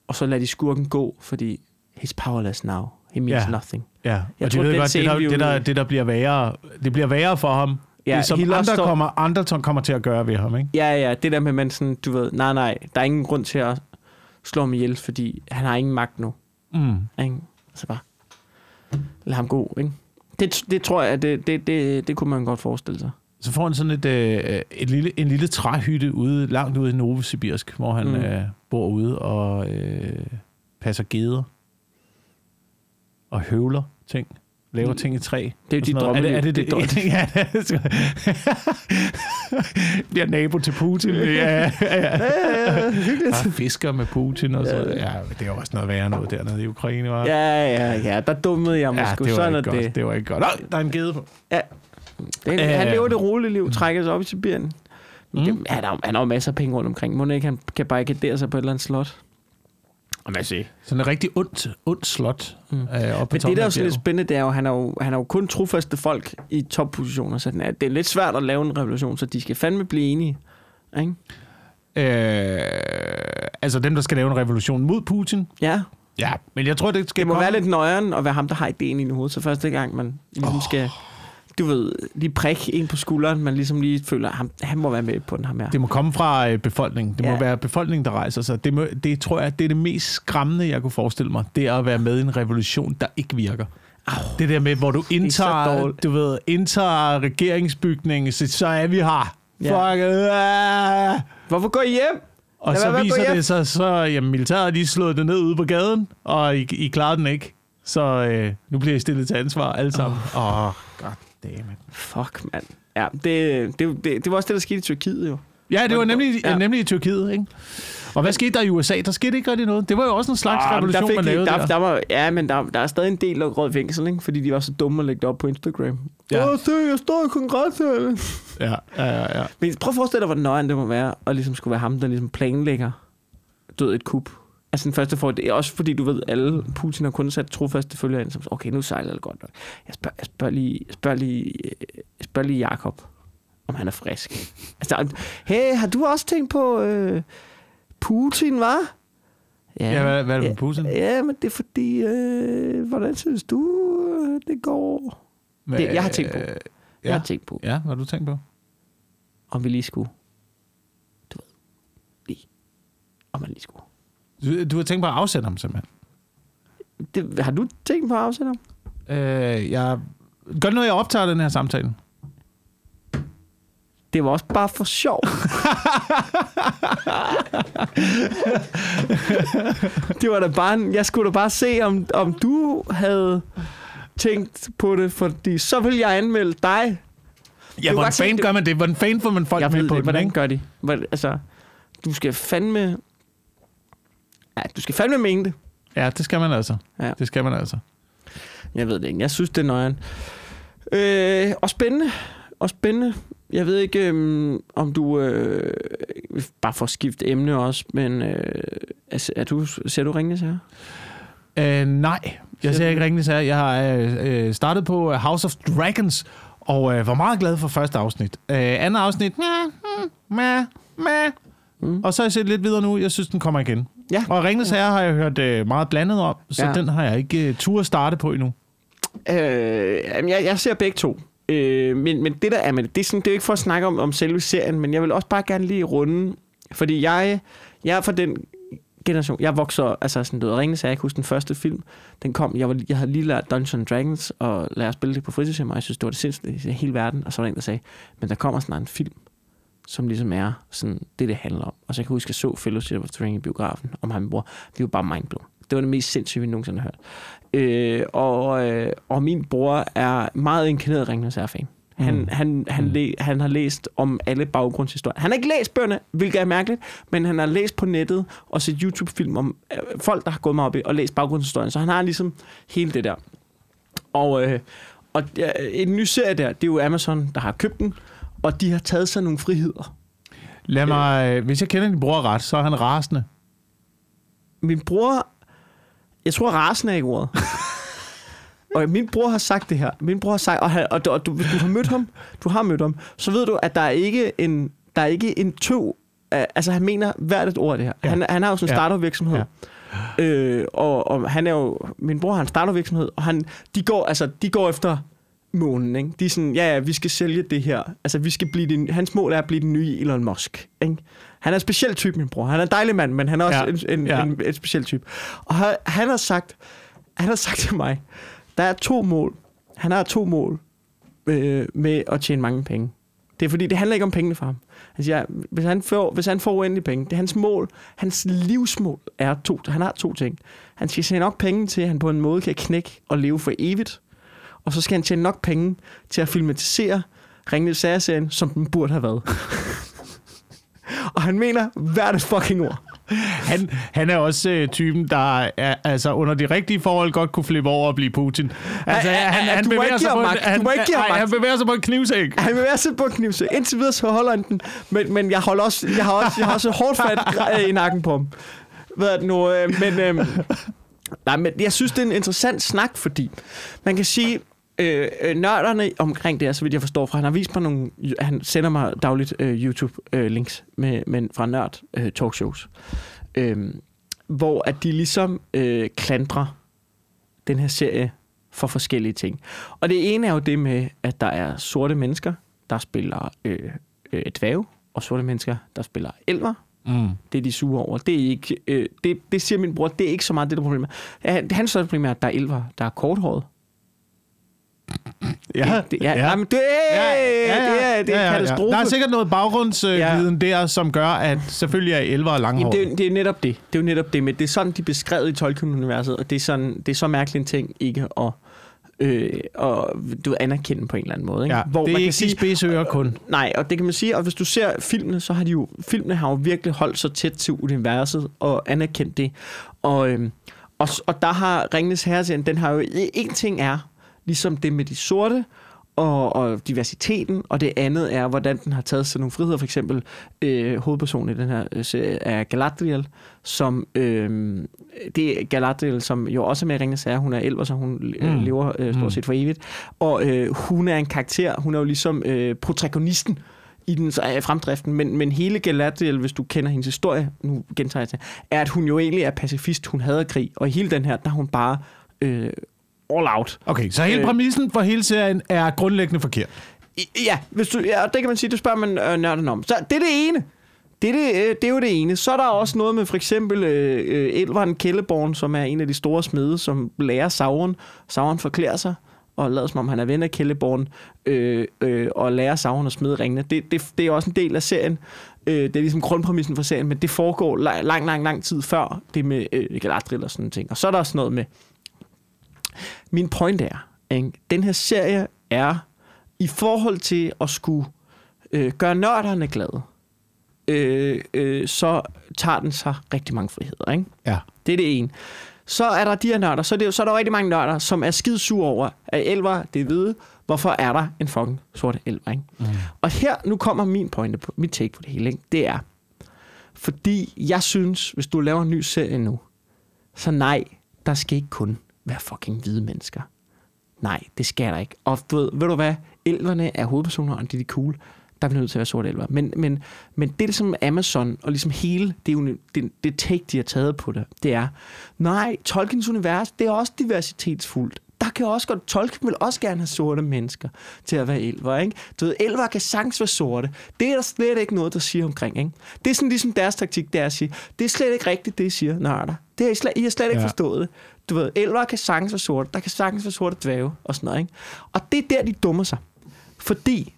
og så lader de skurken gå, fordi he's powerless now. He means Ja. nothing. Ja, Jeg og tror, de ved godt, det der, det, der, det der bliver værre, det bliver værre for ham. Ja, som lost andre all- kommer, andre kommer til at gøre ved ham, ikke? Ja, ja, det der med, man sådan, du ved, nej, nej, der er ingen grund til at slå ham ihjel, fordi han har ingen magt nu. Mm. Ikke? Så bare, lad ham gå, ikke? Det, det tror jeg, det, det, det, det kunne man godt forestille sig. Så får han sådan et, øh, et lille, en lille træhytte ude, langt ude i Novosibirsk, hvor han mm. øh, bor ude og øh, passer geder og høvler ting. Laver ting i træ. Det er jo dit drømmeliv. Er det, er det, Det er det, (laughs) ja, det er Bliver (laughs) nabo til Putin. (laughs) Ja, ja, ja. ja fisker med Putin og så. Ja, det er jo også noget værre noget dernede i Ukraine, var. Ja, ja, ja, der dummede jeg mig ja sgu. det Sådan er det. Det var ikke godt. Nej, der er en gede på. Ja. Det, han Øh. lever det rolige liv, trækker sig op i Sibirien. Mm. Mm. Han, har, han har jo masser af penge rundt omkring. Må han ikke, han kan barrikadere sig på et eller andet slot? Og man siger. Sådan en rigtig ondt, ondt slot. Mm. Øh, Men det, der er jo sådan lidt spændende, det er jo, han er jo, han er jo kun trofaste folk i toppositioner, så den er, det er lidt svært at lave en revolution, så de skal fandme blive enige. Ikke? Øh, altså dem, der skal lave en revolution mod Putin. Ja, Ja, men jeg tror, det skal det må komme... være lidt nøjeren at være ham, der har ideen i hovedet, så første gang, man ligesom oh. skal, du ved, lige prikke en på skulderen, man ligesom lige føler, ham, han må være med på den her. Det må komme fra øh, befolkningen. Det må Ja. være befolkningen, der rejser sig. Det, må, det tror jeg, det er det mest skræmmende, jeg kunne forestille mig. Det er at være med i en revolution, der ikke virker. Au. Det der med, hvor du indtager, du ved, indtager regeringsbygningen, så, så er vi her. Ja. Fuck, øh, Hvorfor går I hjem? og Lad så være viser det sig, så jamen, militæret lige slået det ned ude på gaden, og I, I klarer den ikke. Så øh, nu bliver I stillet til ansvar alle sammen. Åh, oh, god damn it. Fuck, mand. Ja, det, det, det, det var også det, der skete i Tyrkiet jo. Ja, det var nemlig, Ja. nemlig i Tyrkiet, ikke? Og hvad skete der i USA? Der skete ikke rigtig noget. Det var jo også en slags Ah, revolution, der fik man de, lavede der, der. der var, Ja, men der, der er stadig en del af rød fængsel, ikke? fordi de var så dumme at lægge det op på Instagram. Ja. Åh, se, jeg står i kongressalen. Ja, ja, ja, ja. Men prøv at forestille dig, hvor nøjeren det må være, og ligesom skulle være ham, der ligesom planlægger død et kup Altså den første for, det er også fordi, du ved, alle Putin har kun sat trofaste følgere ind, som okay, nu sejler det godt nok. Jeg spørger, jeg spørger lige, jeg spørger lige, jeg spørger lige Jacob, om han er frisk. Altså, hey, har du også tænkt på øh, Putin, var? Ja, hvad, hvad er det med Putin? Ja, men det er fordi, øh, hvordan synes du, øh, det går? Hvad, det- jeg har tænkt på. øh, Jeg Ja, har tænkt på, ja hvad har du tænkt på? om vi lige skulle, du ved, lige, om man lige skulle. Du, du har tænkt på at afsætte ham, simpelthen. Det, har du tænkt på at afsætte ham? Øh, jeg... Gør det noget, jeg optager den her samtale? Det var også bare for sjov. (laughs) det var da bare, en- jeg skulle da bare se, om, om du havde tænkt på det, fordi så vil jeg anmelde dig. Ja, hvordan fanden gør man det? Hvordan fanden får man folk jeg med ved på det, hvordan ikke? gør de? Hvor- Altså, du skal fandme... Ja, du skal fandme mene det. Ja, det skal man altså. Ja. Det skal man altså. Jeg ved det ikke. Jeg synes, det er nøjeren. Øh, og spændende. Og spændende. Jeg ved ikke, øhm, om du... Øh, bare for at skifte emne også, men... Øh, er, er du, ser du Ringnes her? Øh, nej, jeg Ser ikke Ringnes her. Jeg har øh, øh, startet på House of Dragons, og øh, var meget glad for første afsnit. Øh, andet afsnit, meh, mm, meh, meh. Mm. Og så har jeg set lidt videre nu. Jeg synes, den kommer igen. Ja. Og Ringnes her har jeg hørt øh, meget blandet om, så Ja. den har jeg ikke øh, tur at starte på endnu. Øh, jeg, jeg ser begge to. Øh, men, men det der er med det, det er, sådan, det er jo ikke for at snakke om, om selve serien, men jeg vil også bare gerne lige runde, fordi jeg, jeg er fra den generation, jeg vokser, altså sådan, du ved, Ringens jeg kan huske den første film, den kom, jeg, var, jeg havde lige lært Dungeons Dragons, og lært at spille det på fritidshjem, og jeg synes, det var det sindssygt i hele verden, og så var der en, der sagde, men der kommer snart en film, som ligesom er sådan, det, det handler om. Og så jeg kan huske, at jeg så Fellowship of the Ring i biografen, om ham bror. Det var bare mindblown. Det var det mest sindssyge, vi nogensinde har hørt. Øh, og, øh, og min bror er meget inkarneret Ringens Herre-fan. Han, Mm. han, han, Mm. læ, han har læst om alle baggrundshistorier. Han har ikke læst bøgerne, hvilket er mærkeligt, men han har læst på nettet og set YouTube-film om øh, folk, der har gået meget op i og læst baggrundshistorien. Så han har ligesom hele det der. Og, øh, og ja, en ny serie der, det er jo Amazon, der har købt den, og de har taget sig nogle friheder. Lad mig, øh, hvis jeg kender din bror ret, så er han rasende. Min bror, jeg tror rasen er ikke ordet. (laughs) og min bror har sagt det her. Min bror har sagt, og, han, og, du, og du, hvis du har mødt ham, du har mødt ham, så ved du, at der er ikke en, der er ikke en af- Altså han mener hvert et ord det her. Ja. Ja. Han, han har jo sådan en Ja. startup-virksomhed. Ja. Øh, og, og, han er jo, min bror har en startup-virksomhed, og han, de, går, altså, de går efter månen. Ikke? De er sådan, ja, ja, vi skal sælge det her. Altså, vi skal blive den, hans mål er at blive den nye Elon Musk. Ikke? Han er en speciel type, min bror. Han er en dejlig mand, men han er også Ja. en, en, Ja. ja. en, en speciel type. Og han, han har sagt, han har sagt til mig, der er to mål. Han har to mål øh, med at tjene mange penge. Det er fordi, det handler ikke om pengene for ham. Han siger, hvis han får, hvis han får uendelige penge, det er hans mål, hans livsmål er to, han har to ting. Han skal tjene nok penge til, at han på en måde kan knække og leve for evigt. Og så skal han tjene nok penge til at filmatisere Ringnes Sager-serien, som den burde have været. (laughs) og han mener hvert et fucking ord. Han, han er også øh, typen, der er, altså, under de rigtige forhold godt kunne flippe over og blive Putin. Altså, han, han, må bevæger sig på en, han, nej, han bevæger sig på en knivsæk. Han vil være på knivse. Indtil videre så holder han den. Men, men jeg, holder også, jeg har også, jeg har også hårdt fat øh, i nakken på ham. Hvad er det nu? Øh, men, øh, nej, men jeg synes, det er en interessant snak, fordi man kan sige, øh, øh, nørderne omkring det så vidt jeg forstår fra, han har vist mig nogle, han sender mig dagligt øh, YouTube-links med, med, fra nørd øh, talkshows, øh, hvor at de ligesom øh, klandrer den her serie for forskellige ting. Og det ene er jo det med, at der er sorte mennesker, der spiller øh, øh, dvæve, og sorte mennesker, der spiller elver. Mm. Det er de sure over. Det er ikke, øh, det, det siger min bror, det er ikke så meget det, der er problemet. Han, han så primært, at der er elver, der er korthåret. Ja, det, ja, ja. Jamen, det, ja, ja, det er, det er ja, ja, katastrofe. Der er sikkert noget baggrundsviden Ja. øh, der, som gør, at selvfølgelig er elver og langhåret. Jamen, det, er- det er netop det. Det er jo netop det, men det er sådan, de er beskrevet i Tolkien-universet, og det er, sådan, det er så mærkelig en ting ikke at, øh, og, du anerkende på en eller anden måde. Ikke? Ja, det er ikke de spidsører kun. Nej, og det kan man sige, og hvis du ser filmene, så har de jo, filmene har jo virkelig holdt sig tæt til universet og anerkendt det. Og, øhm, og, og der har Ringnes Herre, den har jo, en ting er, ligesom det med de sorte, og, og diversiteten, og det andet er, hvordan den har taget sig nogle friheder. For eksempel øh, hovedpersonen i den her øh, serie er Galadriel, som øh, det er Galadriel, som jo også er med i Ringens Herre. Hun er elver, så hun mm. øh, lever øh, stort set for evigt. Og øh, hun er en karakter, hun er jo ligesom øh, protagonisten i den øh, fremdriften, men, men hele Galadriel, hvis du kender hendes historie, nu gentager jeg til, er, at hun jo egentlig er pacifist, hun hader krig, og i hele den her, der er hun bare øh, all out. Okay, så hele Øh. præmissen for hele serien er grundlæggende forkert. Ja, hvis du, ja, det kan man sige, det spørger man øh, nørden om. Så det er det ene. Det er, det, øh, det er jo det ene. Så er der også noget med for eksempel øh, øh, Elveren Kelleborn, som er en af de store smede, som lærer Sauron. Sauron forklæder sig og lader som om han er ven af Kelleborn, øh, øh, og lærer Sauron at smide ringene. Det, det, det er også en del af serien. Øh, det er ligesom grundpræmissen for serien, men det foregår lang, lang, lang, lang tid før det med øh, Galadriel og sådan ting. Og så er der også noget med... Min point er, ikke? den her serie er i forhold til at skulle øh, gøre nørderne glade, øh, øh, så tager den sig rigtig mange friheder. Ikke? Ja. Det er det ene. Så er der de her nørder, så er, det, så er der rigtig mange nørder, som er skide sure over, at elver, det er hvide, hvorfor er der en fucking sort elver, ikke? Mm. Og her, nu kommer min pointe på, mit take på det hele, ikke? det er, fordi jeg synes, hvis du laver en ny serie nu, så nej, der skal ikke kun være fucking hvide mennesker. Nej, det skal der ikke. Og du ved, ved du hvad? Elverne er hovedpersoner, og de er de cool. Der bliver nødt til at være sorte elver. Men, men, men det, som Amazon og ligesom hele det, det, det take, de har taget på det, det er, nej, Tolkiens univers, det er også diversitetsfuldt. Der kan også godt, Tolkien vil også gerne have sorte mennesker til at være elver, ikke? Du ved, elver kan sagtens være sorte. Det er der slet ikke noget, der siger omkring, ikke? Det er sådan ligesom deres taktik, det er at sige, det er slet ikke rigtigt, det I siger, nørder. Det har I, slet, I har slet ikke Ja. forstået det. Du ved, elver kan sagtens være sorte, der kan sagtens være sorte dvæve og sådan noget, ikke? Og det er der, de dummer sig. Fordi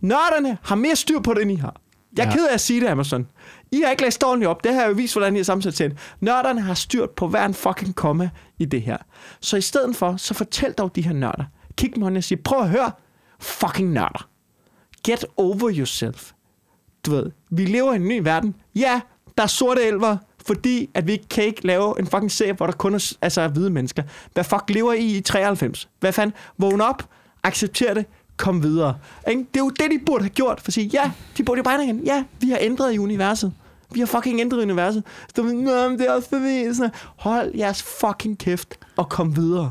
nørderne har mere styr på det, end I har. Jeg er Ja. ked af at sige det, Amazon. I har ikke læst ordentligt op. Det har jeg jo vist, hvordan I har sammensat til. Nørderne har styrt på hver en fucking komma i det her. Så i stedet for, så fortæl dog de her nørder. Kig dem hånden og sig, prøv at høre, fucking nørder. Get over yourself. Du ved, vi lever i en ny verden. Ja, der er sorte elver, fordi at vi ikke kan ikke lave en fucking serie, hvor der kun er, altså, er hvide mennesker. Hvad fuck lever I i 93? Hvad fanden? Vågn op, accepter det, kom videre. Ikke? Det er jo det, de burde have gjort, for at sige, ja, de burde jo bare igen. Ja, vi har ændret i universet. Vi har fucking ændret universet. Så Nå, men det er også for sådan, Hold jeres fucking kæft og kom videre.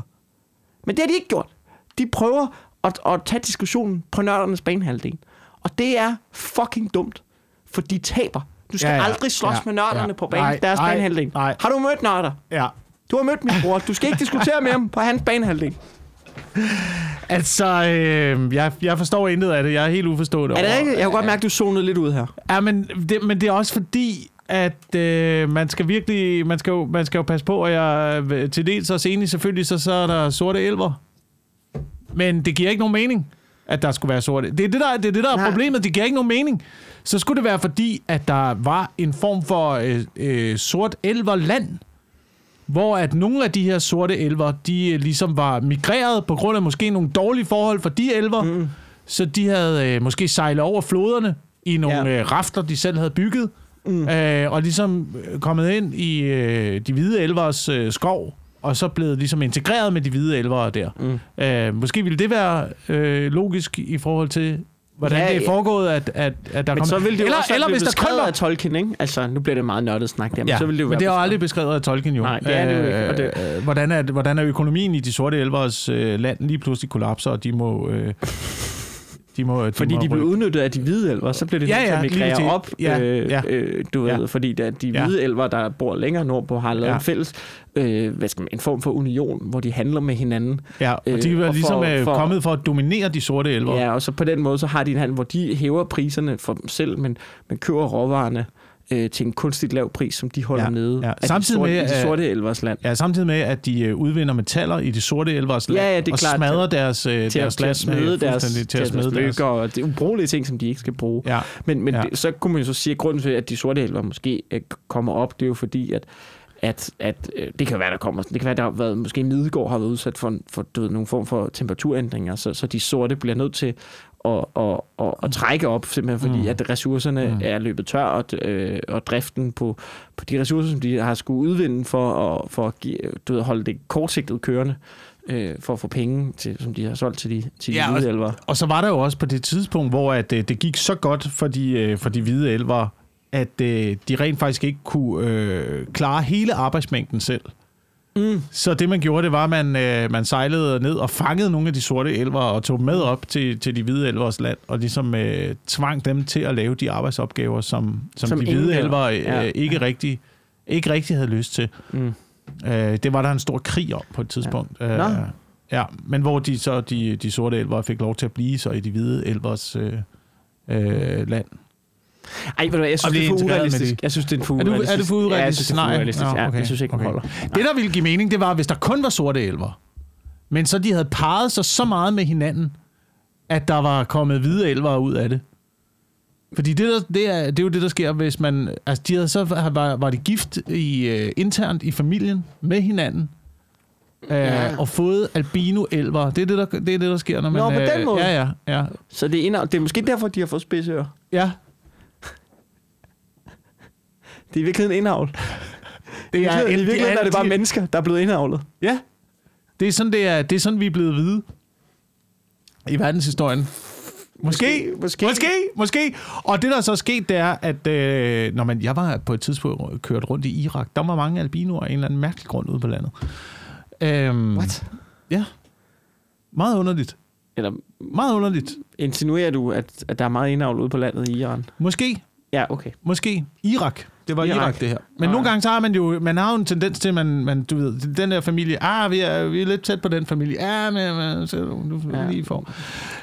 Men det har de ikke gjort. De prøver at, at tage diskussionen på nørdernes banehalvdel. Og det er fucking dumt, for de taber. Du skal Ja, ja, aldrig slås Ja, med nørderne ja. på bane, Nej, deres nej, banehalvdel. nej. Har du mødt nørder? Ja. Du har mødt min bror. Du skal ikke diskutere med ham på hans banehalvdel. (laughs) Altså, øh, jeg, jeg forstår intet af det. Jeg er helt uforstående Er det rigtigt? Jeg kunne godt mærke, at du zonede lidt ud her. Ja, men det, men det er også fordi, at øh, man skal virkelig, man skal, jo, man skal jo passe på, og jeg er til dels også enig, selvfølgelig, så, så er der sorte elver. Men det giver ikke nogen mening, at der skulle være sorte. Det er det, der, det, er det, der er problemet. Det giver ikke nogen mening. Så skulle det være fordi, at der var en form for øh, øh, sort elverland, hvor at nogle af de her sorte elver, de øh, ligesom var migreret på grund af måske nogle dårlige forhold for de elver, mm. så de havde øh, måske sejlet over floderne i nogle Ja. øh, rafter, de selv havde bygget, mm. øh, og ligesom øh, kommet ind i øh, de hvide elvers øh, skov, og så blevet ligesom integreret med de hvide elvere der. Mm. Øh, måske ville det være øh, logisk i forhold til, hvordan Ja, det er foregået, at, at, at der Men så ville det jo eller, også eller hvis der kun beskrevet var... af Tolkien, ikke? Altså, nu bliver det meget nørdet snak der, men Ja, så ville det jo men det er jo aldrig beskrevet af Tolkien jo. Nej, det er det jo ikke, og det- Øh, hvordan, er, hvordan er økonomien i de sorte elvers øh, land lige pludselig kollapser, og de må... Øh, de må, de Fordi må de blev udnyttet af de hvide elver, så blev det Ja, nødt til ja, at migrere op. Ja, øh, ja. øh, du ved, Ja. fordi da de Ja. hvide elver, der bor længere nordpå, har lavet Ja. en fælles, øh, hvad skal man, en form for union, hvor de handler med hinanden. Ja, og de øh, var og ligesom for- øh, for- kommet for at dominere de sorte elver. Ja, og så på den måde, så har de en handel, hvor de hæver priserne for dem selv, men, men køber råvarerne øh, til en kunstigt lav pris, som de holder Ja, nede ja. af de Samtidig sorte, med, i de sorte elvers land. Ja, samtidig med, at de øh, udvinder metaller i de sorte elvers land, Ja, ja, det er og klart. smadrer deres, øh, Til, deres til smide øh, deres, fuldstændig til at smide deres... og det er ubrugelige ting, som de ikke skal bruge. Ja, Men, men ja. det, så kunne man jo så sige, at grunden til, at de sorte elver måske øh, kommer op, det er jo fordi, at at, at øh, det kan være, der kommer, det kan være, der har været, måske Midgård har været udsat for, for du ved, nogle form for temperaturændringer, så, så de sorte bliver nødt til at, at, at, at trække op, simpelthen fordi, Mm. at ressourcerne Mm. er løbet tør, og, øh, og driften på, på de ressourcer, som de har skulle udvinde for at, for at give, du ved, holde det kortsigtet kørende, øh, for at få penge, til, som de har solgt til de, til de Ja, hvide og- elver. Og så var der jo også på det tidspunkt, hvor at, øh, det gik så godt for de, øh, for de hvide elver, at øh, de rent faktisk ikke kunne øh, klare hele arbejdsmængden selv. Mm. Så det, man gjorde, det var, at man, øh, man sejlede ned og fangede nogle af de sorte elver og tog med op til, til de hvide elvers land, og ligesom øh, tvang dem til at lave de arbejdsopgaver, som, som, Som de hvide elver øh, Ja. ikke, rigtig, ikke rigtig havde lyst til. Mm. Øh, det var der en stor krig om på et tidspunkt. Ja. Øh, ja, men hvor de så de, de sorte elver fik lov til at blive så i de hvide elvers øh, øh, land. Ej, ved du hvad, jeg synes, det er for urealistisk. Jeg synes, det er for Er, du, urealistisk. er det for urealistisk Ja, jeg synes, det er for urealistisk. Nå, Ja, jeg synes ikke, den holder. Det, der ville give mening, det var, hvis der kun var sorte elver. Men så de havde parret sig så meget med hinanden, at der var kommet hvide elver ud af det. Fordi det, der, det, er, det er jo det, der sker, hvis man... Altså, de havde så var, var de gift i, uh, internt i familien med hinanden. Uh, Ja. Og fået albino-elver. Det er det, der, det er det, der sker, når man... Nå, på øh, den måde. Ja, ja, ja. Så det er, indhold, det er måske derfor, de har fået spidsører. ja. Det er i virkeligheden indavl. (laughs) Det I virkeligheden, I virkeligheden er det bare mennesker, der er blevet indavlet. Ja. Det er sådan, det er, det er sådan vi er blevet hvide. I verdenshistorien. Måske, Måske. måske, måske. Og det, der så er sket, det er, at øh, når man, jeg var på et tidspunkt kørt rundt i Irak, der var mange albinoer af en eller anden mærkelig grund ude på landet. Øhm, What? Ja. Meget underligt. Eller Meget underligt. insinuerer du, at, at der er meget indavl ude på landet i Iran? Måske, Ja, okay. måske. Irak. Det var Irak, Irak. Det her. Men Nej. nogle gange så har man jo, man har jo en tendens til, man, man du ved, den der familie, ah, vi er, vi er lidt tæt på den familie. Ja, men, men så du Ja. lige får.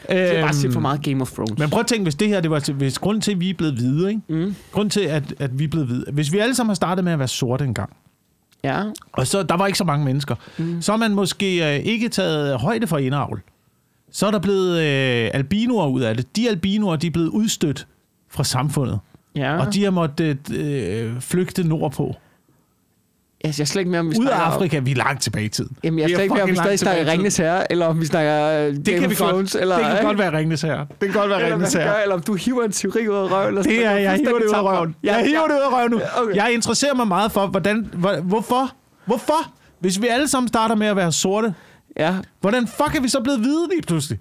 Det er bare set Øhm, for meget Game of Thrones. Men prøv at tænke, hvis det her, det var hvis grunden til, at vi er blevet hvide, ikke? Mm. Grunden til, at, at vi er blevet hvide. Hvis vi alle sammen har startet med at være sorte engang, Ja. og så der var ikke så mange mennesker, mm. så har man måske øh, ikke taget højde for indavl. Så er der blevet øh, albinoer ud af det. De albinoer, de er blevet udstødt fra samfundet, Ja. og de har måttet øh, flygte nordpå. Altså, jeg er slet ikke mere, om vi Ud af snakker- Afrika, vi er langt tilbage i tiden. Jamen, jeg er slet ikke mere, om vi stadig langt tilbage snakker. Ringnes Herre, eller om vi snakker uh, Det Game kan of vi godt. Thrones, eller, det kan ikke? godt være Ringnes her. Det kan godt være Ringnes hvad vi her. gør, eller om du hiver en teori ud af røven. Eller Det er, jeg hiver det ud af røven. Jeg hiver det ud af røven nu. Okay. Jeg interesserer mig meget for, hvordan, hvor- hvorfor, hvorfor, hvis vi alle sammen starter med at være sorte, Ja. hvordan fuck er vi så blevet hvide lige pludselig?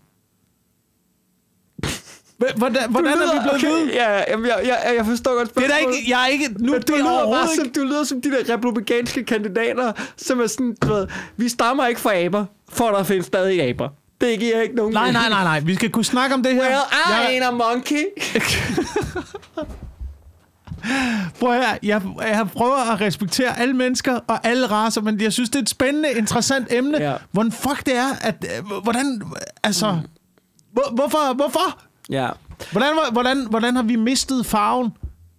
Hvordan, hvordan er vi blevet okay. Ja, ja, jamen, jeg, jeg, jeg forstår godt Det er da spørgsmålet. ikke, jeg er ikke, nu det du, er lyder bare som, du lyder som de der republikanske kandidater, som er sådan, du ved, vi stammer ikke fra aber, for der findes stadig aber. Det giver ikke nogen Nej, nej, nej, nej, vi skal kunne snakke om det her. Well, I jeg, ain't a monkey. (laughs) prøv høre, jeg, jeg prøver at respektere alle mennesker og alle racer, men jeg synes, det er et spændende, interessant emne. Ja. Hvordan fuck det er, at, hvordan, altså, hvor, hvorfor, hvorfor? Ja. Hvordan, hvordan, hvordan har vi mistet farven?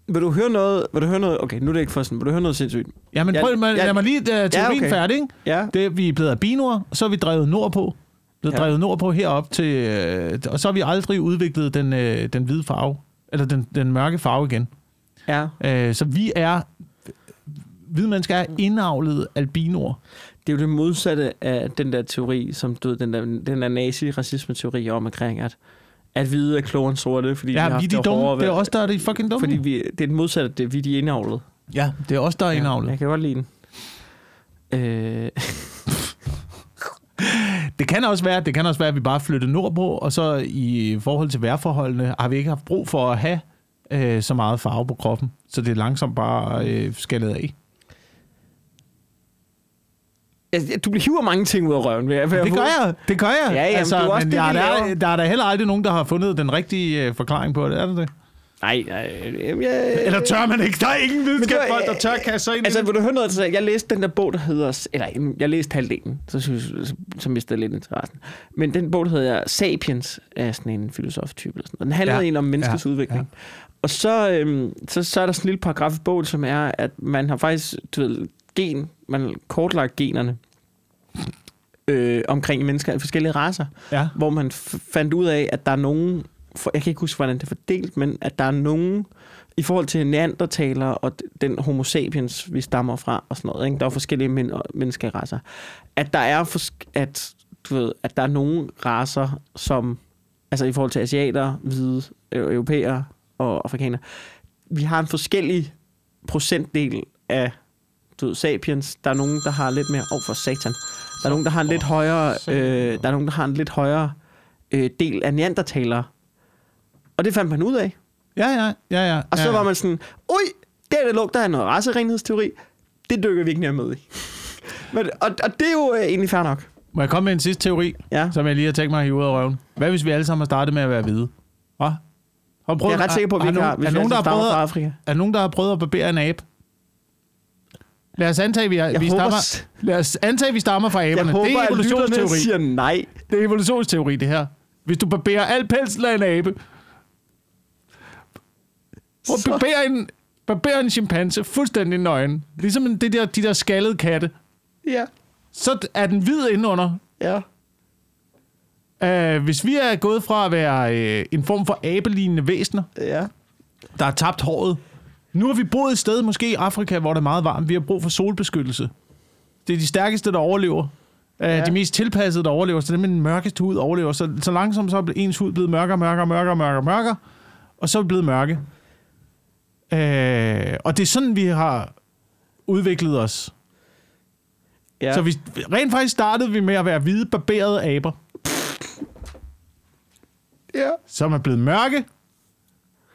Vil du høre noget? Vil du høre noget? Okay, nu er det ikke for sådan. Vil du høre noget sindssygt? Ja, prøv, ja, ja. lad mig lige uh, teorien Ja, okay. færdig. Ikke? Ja. Det, vi er blevet albinoer, og så er vi drevet nordpå. Blevet Ja. ja. drevet nordpå herop til... Øh, og så har vi aldrig udviklet den, øh, den hvide farve. Eller den, den mørke farve igen. Ja. Øh, så vi er... Hvide mennesker er indavlede albinoer. Det er jo det modsatte af den der teori, som du ved, den der, den der nazi-racisme-teori om omkring, at, at hvide er klogere end sorte, fordi Ja, har vi er de det dumme. Det er os, der er de fucking dumme. Fordi vi, det er det modsatte, det, vi er de indavlede. Ja, det er os, der er indavlet. Jeg kan godt lide den. Øh, (laughs) Det kan også være, det kan også være, at vi bare flyttede nordpå, og så i forhold til vejrforholdene har vi ikke haft brug for at have øh, så meget farve på kroppen, så det er langsomt bare øh, skaldet af. Altså, du hiver mange ting ud af røven. Ved, ved, Det gør jeg, det gør jeg. Ja, jamen, det er også men det, jeg, der, er, der er da heller aldrig nogen, der har fundet den rigtige øh, forklaring på det, er det det? Nej, nej. Jamen, jeg, Eller tør man ikke? Der er ingen videnskabsfolk, der tør kaste sig ind Altså, vil du høre noget? Så jeg læste den der bog, der hedder... Eller, jeg læste halvdelen, så, synes, så, så mistede jeg lidt interessen. Men den bog, der hedder Sapiens, er sådan en filosof-type. Eller sådan. noget. Den handler Ja. egentlig om menneskets ja. udvikling. Ja. Og så, øhm, så, så er der sådan en lille paragraf i bogen, som er, at man har faktisk du ved, gen, man har kortlagt generne øh, omkring mennesker af forskellige racer Ja. hvor man fandt ud af, at der er nogen, for, jeg kan ikke huske, hvordan det er fordelt, men at der er nogen, i forhold til neandertaler og den homo sapiens, vi stammer fra og sådan noget, ikke? der er forskellige men- menneskeracer, at der er, forsk- at, du ved, at der er nogle racer, som, altså i forhold til asiater, hvide, europæere og afrikanere, vi har en forskellig procentdel af du ved, sapiens. Der er nogen, der har lidt mere... Åh, oh, for satan. Der er nogen, der har en lidt højere... Øh, der er nogen, der har en lidt højere øh, del af neandertalere. Og det fandt man ud af. Ja, ja, ja, ja. Og så ja, ja. var man sådan, ui, det er det lugter af noget racerenhedsteori. Det dykker vi ikke ned med i. (laughs) Men, og, og det er jo øh, egentlig fair nok. Må jeg komme med en sidste teori, Ja. som jeg lige har tænkt mig at hive ud af røven? Hvad hvis vi alle sammen har startet med at være hvide? Hva? Har prøvet, Jeg er ret sikker på, at vi er, ikke er, har, er, vi nogen, der har prøvet, Afrika. er der nogen, der har prøvet at barbere en abe? Lad os antage, vi, er, Jeg vi håber, stammer, lad os antage, vi stammer fra jeg aberne. håber det er evolutionsteori. siger nej. Det er evolutionsteori, det her. Hvis du barberer al pelsen af en abe, og barberer en, barberer en chimpanse fuldstændig nøgen, ligesom det der, de der skaldede katte, Ja. så er den hvid indenunder. Ja. Uh, hvis vi er gået fra at være uh, en form for abelignende væsener, Ja. der har tabt håret, nu har vi boet et sted, måske i Afrika, hvor det er meget varmt. Vi har brug for solbeskyttelse. Det er de stærkeste, der overlever. Uh, Ja. De mest tilpassede, der overlever. Så dem med den mørkeste hud overlever. Så, så langsomt så er ens hud blevet mørkere, mørkere, mørkere, mørkere, mørkere. Og så er vi blevet mørke. Uh, og det er sådan, vi har udviklet os. Ja. Så vi, rent faktisk startede vi med at være hvide, barberede aber, ja. som er blevet mørke,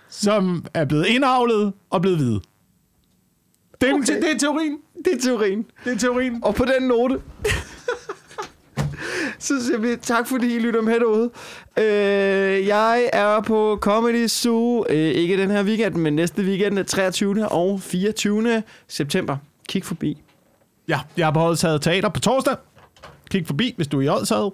som er blevet indavlet og blevet hvide. Det er, Okay. det er teorien. Det er teorien. Det er teorien. Og på den note, så siger vi tak, fordi I lytter med derude. Øh, jeg er på Comedy Zoo, øh, ikke den her weekend, men næste weekend, den 23. og 24. september. Kig forbi. Ja, jeg er på Odshavet Teater på torsdag. Kig forbi, hvis du er i Odshavet.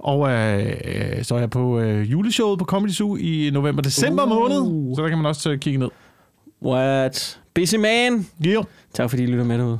Og øh, øh, så er jeg på øh, juleshowet på Comedy Zoo i november-december Uh. måned. Så der kan man også øh, kigge ned. What? Busy man. Yeah. Tak fordi I lytter med derude.